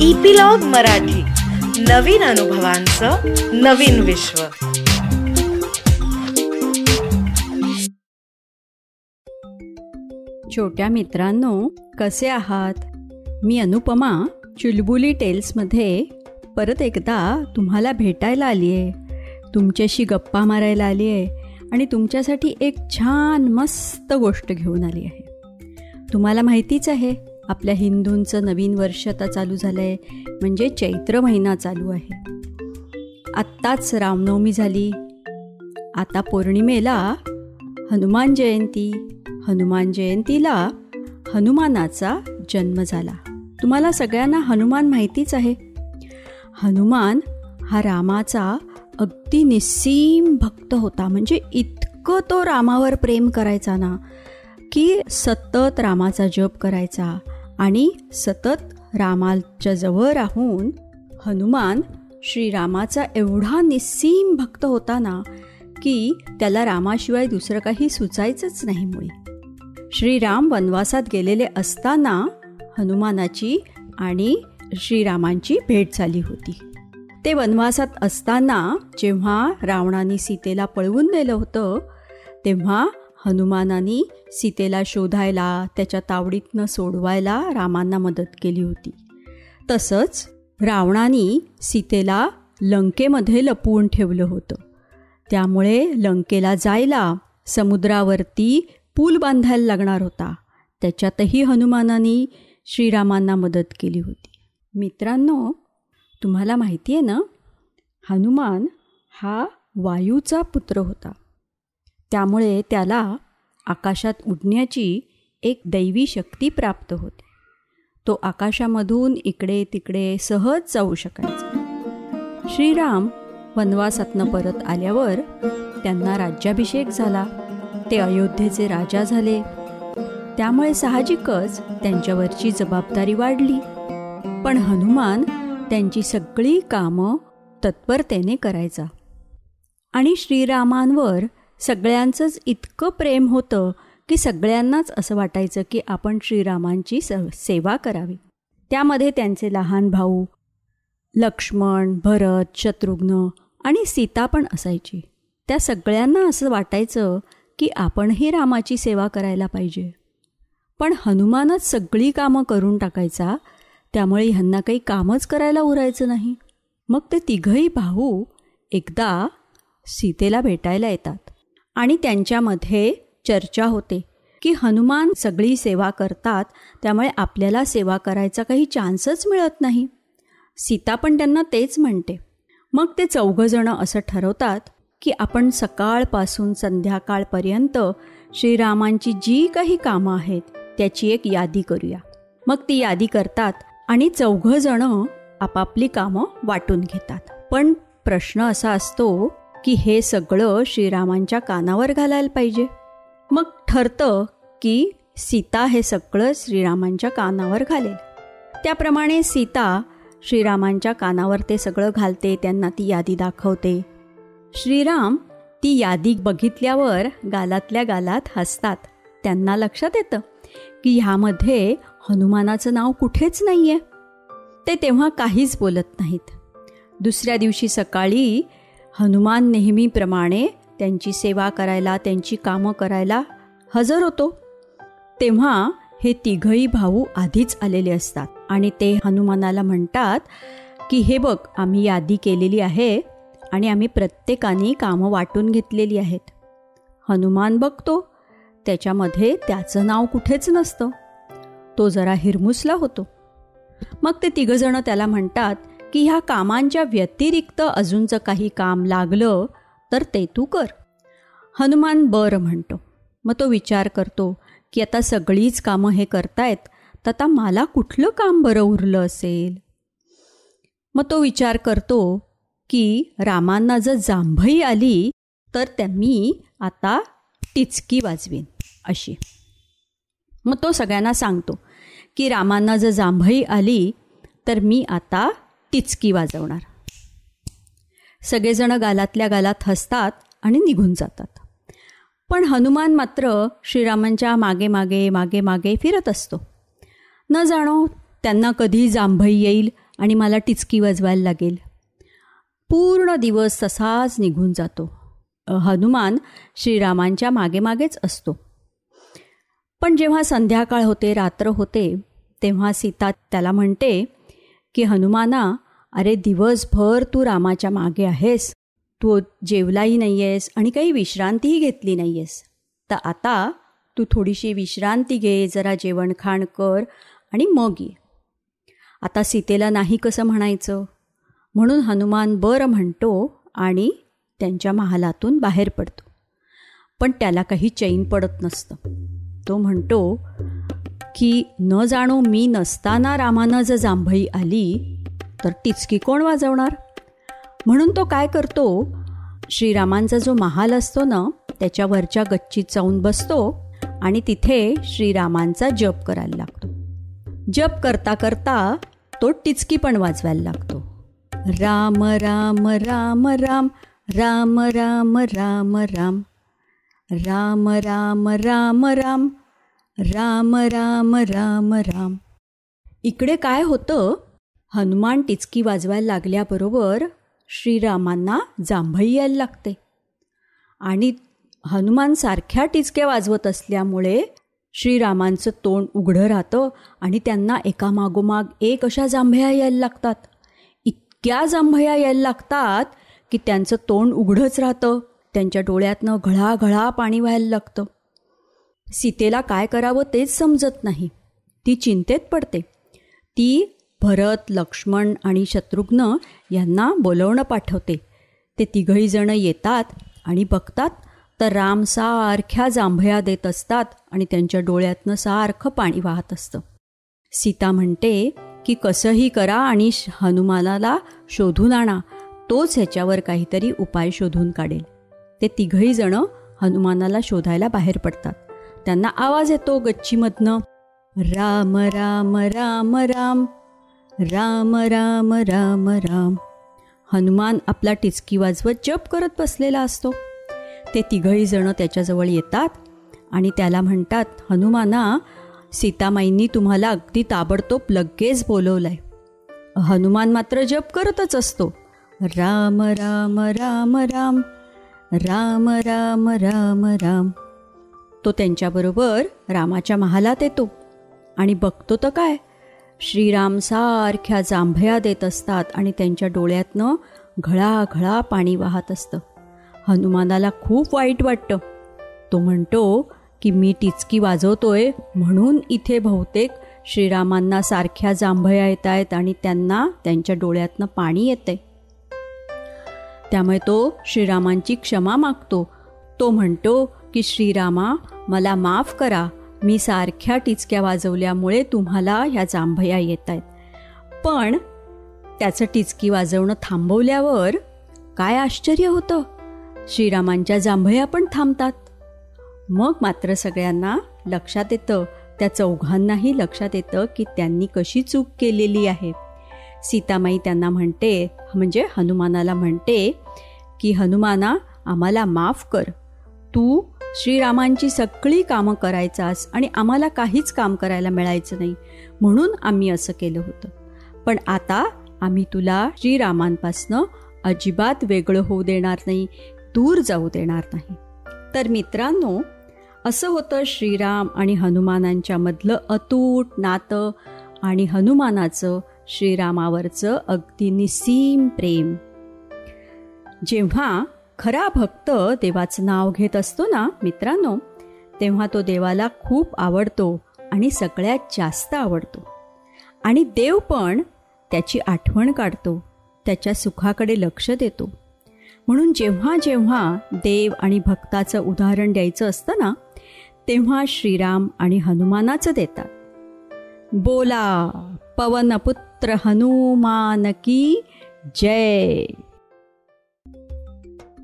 Epilogue Marathi. नवीन अनुभवांचं नवीन विश्व. छोट्या मित्रांनो कसे आहात? मी अनुपमा चुलबुली टेल्समध्ये परत एकदा तुम्हाला भेटायला आली आहे तुमच्याशी गप्पा मारायला आली आहे आणि तुमच्यासाठी एक छान मस्त गोष्ट घेऊन आली आहे तुम्हाला माहितीच आहे आपल्या हिंदूंचं नवीन वर्ष आता चालू झालं आहे म्हणजे चैत्र महिना चालू आहे. आत्ताच रामनवमी झाली. आता पौर्णिमेला हनुमान जयंती. हनुमान जयंतीला हनुमानाचा जन्म झाला. तुम्हाला सगळ्यांना हनुमान माहितीच आहे. हनुमान हा रामाचा अगदी निस्सीम भक्त होता. म्हणजे इतकं तो रामावर प्रेम करायचा ना की सतत रामाचा जप करायचा. आणि सतत रामाच्या जवळ राहून हनुमान श्रीरामाचा एवढा निस्सीम भक्त होता ना की त्याला रामाशिवाय दुसरं काही सुचायचंच नाही मुळे. श्रीराम वनवासात गेलेले असताना हनुमानाची आणि श्रीरामांची भेट झाली होती. ते वनवासात असताना जेव्हा रावणाने सीतेला पळवून नेलं होतं तेव्हा हनुमानानी सीतेला शोधायला त्याच्या तावडीतनं सोडवायला रामांना मदत केली होती. तसंच रावणानी सीतेला लंकेमध्ये लपवून ठेवलं होतं. त्यामुळे लंकेला जायला समुद्रावरती पूल बांधायला लागणार होता. त्याच्यातही हनुमानाने श्रीरामांना मदत केली होती. मित्रांनो तुम्हाला माहिती आहे ना? हनुमान हा वायूचा पुत्र होता. त्यामुळे त्याला आकाशात उडण्याची एक दैवी शक्ती प्राप्त होते. तो आकाशामधून इकडे तिकडे सहज जाऊ शकायचा. श्रीराम वनवासातनं परत आल्यावर त्यांना राज्याभिषेक झाला. ते अयोध्येचे राजा झाले. त्यामुळे साहजिकच त्यांच्यावरची जबाबदारी वाढली. पण हनुमान त्यांची सगळी कामं तत्परतेने करायचा. आणि श्रीरामांवर सगळ्यांचंच इतकं प्रेम होतं की सगळ्यांनाच असं वाटायचं की आपण श्रीरामांची स सेवा करावी. त्यामध्ये त्यांचे लहान भाऊ लक्ष्मण भरत शत्रुघ्न आणि सीता पण असायची. त्या सगळ्यांना असं वाटायचं की आपणही रामाची सेवा करायला पाहिजे. पण हनुमानच सगळी कामं करून टाकायचा त्यामुळे ह्यांना काही कामच करायला उरायचं नाही. मग ते तिघही भाऊ एकदा सीतेला भेटायला येतात. आणि त्यांच्यामध्ये चर्चा होते की हनुमान सगळी सेवा करतात त्यामुळे आपल्याला सेवा करायचा काही चान्सच मिळत नाही. सीता पण त्यांना तेच म्हणते. मग ते चौघजणं असं ठरवतात की आपण सकाळपासून संध्याकाळपर्यंत श्रीरामांची जी काही कामं आहेत त्याची एक यादी करूया. मग ती यादी करतात आणि चौघजणं आपापली कामं वाटून घेतात. पण प्रश्न असा असतो की हे सगळं श्रीरामांच्या कानावर घालायला पाहिजे. मग ठरतं की सीता हे सगळं श्रीरामांच्या कानावर घालेल. त्याप्रमाणे सीता श्रीरामांच्या कानावर ते सगळं घालते त्यांना ती यादी दाखवते. श्रीराम ती यादी बघितल्यावर गालातल्या गालात हसतात. त्यांना लक्षात येतं की ह्यामध्ये हनुमानाचं नाव कुठेच नाही आहे ते तेव्हा काहीच बोलत नाहीत. दुसऱ्या दिवशी सकाळी हनुमान नेहमीप्रमाणे त्यांची सेवा करायला त्यांची कामं करायला हजर होतो. तेव्हा हे तिघही भाऊ आधीच आलेले असतात आणि ते हनुमानाला म्हणतात की हे बघ आम्ही यादी केलेली आहे आणि आम्ही प्रत्येकाने कामं वाटून घेतलेली आहेत. हनुमान बघतो त्याच्यामध्ये त्याचं नाव कुठेच नसतं. तो जरा हिरमुसला होतो. मग ते तिघंजणं त्याला म्हणतात की ह्या कामांच्या व्यतिरिक्त अजूनचं काही काम लागलं तर ते तू कर. हनुमान बरं म्हणतो. मग तो विचार करतो की आता सगळीच कामं हे करतायत तर आता मला कुठलं काम बरं उरलं असेल? मग तो विचार करतो की रामांना जर जांभई आली तर त्या मी आता टिचकी वाजवीन अशी. मग तो सगळ्यांना सांगतो की रामांना जर जांभई आली तर मी आता टिचकी वाजवणार. सगळेजण गालातल्या गालात हसतात आणि निघून जातात. पण हनुमान मात्र श्रीरामांच्या मागे मागे मागे मागे फिरत असतो. न जाणो त्यांना कधी जांभई येईल आणि मला टिचकी वाजवायला लागेल. पूर्ण दिवस तसाच निघून जातो. हनुमान श्रीरामांच्या मागे मागेच असतो. पण जेव्हा संध्याकाळ होते रात्र होते तेव्हा सीता त्याला म्हणते की हनुमाना अरे दिवसभर तू रामाच्या मागे आहेस. तू जेवलाही नाही आहेस आणि काही विश्रांतीही घेतली नाही आहेस तर आता तू थोडीशी विश्रांती घे जरा जेवण खाण कर आणि मग ये. आता सीतेला नाही कसं म्हणायचं? म्हणून हनुमान बरं म्हणतो आणि त्यांच्या महालातून बाहेर पडतो. पण त्याला काही चैन पडत नसतं. तो म्हणतो की न जाणो मी नसताना रामानं जर जांभई आली तर टिचकी कोण वाजवणार म्हणून तो काय करतो श्रीरामांचा जो महाल असतो ना त्याच्या वरच्या गच्चीत जाऊन बसतो आणि तिथे श्रीरामांचा जप करायला लागतो जप करता करता तो टिचकी पण वाजवायला लागतो राम राम राम राम राम राम राम राम राम राम राम राम राम राम राम राम. इकडे काय होतं? हनुमान टिचकी वाजवायला लागल्याबरोबर श्रीरामांना जांभई यायला लागते. आणि हनुमान सारख्या टिचक्या वाजवत असल्यामुळे श्रीरामांचं तोंड उघडं राहतं आणि त्यांना एकामागोमाग एक अशा जांभया यायला लागतात. इतक्या जांभया यायला लागतात की त्यांचं तोंड उघडंच राहतं. त्यांच्या डोळ्यातनं घळाघळा पाणी व्हायला लागतं. सीतेला काय करावं तेच समजत नाही. ती चिंतेत पडते. ती भरत लक्ष्मण आणि शत्रुघ्न यांना बोलवणं पाठवते. ते तिघहीजणं येतात आणि बघतात तर राम सारख्या जांभया देत असतात आणि त्यांच्या डोळ्यातनं सारखं पाणी वाहत असतं. सीता म्हणते की कसंही करा आणि हनुमानाला शोधून आणा. तोच ह्याच्यावर काहीतरी उपाय शोधून काढेल. ते तिघही जणं हनुमानाला शोधायला बाहेर पडतात. त्यांना आवाज येतो गच्चीमधनं. राम राम राम राम. राम राम राम राम. हनुमान आपला टिचकी वाजवत जप करत बसलेला असतो. ते तिघही जणं त्याच्याजवळ येतात आणि त्याला म्हणतात हनुमाना सीतामाईंनी तुम्हाला अगदी ताबडतोब लगेच बोलवलं आहे हनुमान मात्र जप करतच असतो. राम राम राम राम. राम राम राम राम. तो त्यांच्याबरोबर रामाच्या महालात येतो. आणि बघतो तर काय? श्रीराम सारख्या जांभया देत असतात आणि त्यांच्या डोळ्यातनं घळाघळा पाणी वाहत असतं. हनुमानाला खूप वाईट वाटतं. तो म्हणतो की मी टिचकी वाजवतोय म्हणून इथे बहुतेक श्रीरामांना सारख्या जांभया येत आहेत आणि त्यांना त्यांच्या डोळ्यातनं पाणी येते त्यामुळे तो श्रीरामांची क्षमा मागतो. तो म्हणतो की श्रीरामा मला माफ करा मी सारख्या टिचक्या वाजवल्यामुळे तुम्हाला ह्या जांभया येत आहेत. पण त्याचं टिचकी वाजवणं थांबवल्यावर काय आश्चर्य होतं? श्रीरामांच्या जांभया पण थांबतात. मग मात्र सगळ्यांना लक्षात येतं त्या चौघांनाही लक्षात येतं की त्यांनी कशी चूक केलेली आहे. सीतामाई त्यांना म्हणते म्हणजे हनुमानाला म्हणते की हनुमाना आम्हाला माफ कर. तू श्रीरामांची सगळी कामं करायचास आणि आम्हाला काहीच काम करायला मिळायचं नाही म्हणून आम्ही असं केलं होतं. पण आता आम्ही तुला श्रीरामांपासनं अजिबात वेगळं होऊ देणार नाही दूर जाऊ देणार नाही. तर मित्रांनो असं होतं श्रीराम आणि हनुमानांच्या मधलं अतूट नातं आणि हनुमानाचं श्रीरामावरचं अगदी निसीम प्रेम. जेव्हा खरा भक्त देवाचं नाव घेत असतो ना मित्रांनो तेव्हा तो देवाला खूप आवडतो आणि सगळ्यात जास्त आवडतो. आणि देव पण त्याची आठवण काढतो त्याच्या सुखाकडे लक्ष देतो. म्हणून जेव्हा जेव्हा देव आणि भक्ताचं उदाहरण द्यायचं असतं ना तेव्हा श्रीराम आणि हनुमानाचं देतात. बोला पवनपुत्र हनुमान की जय.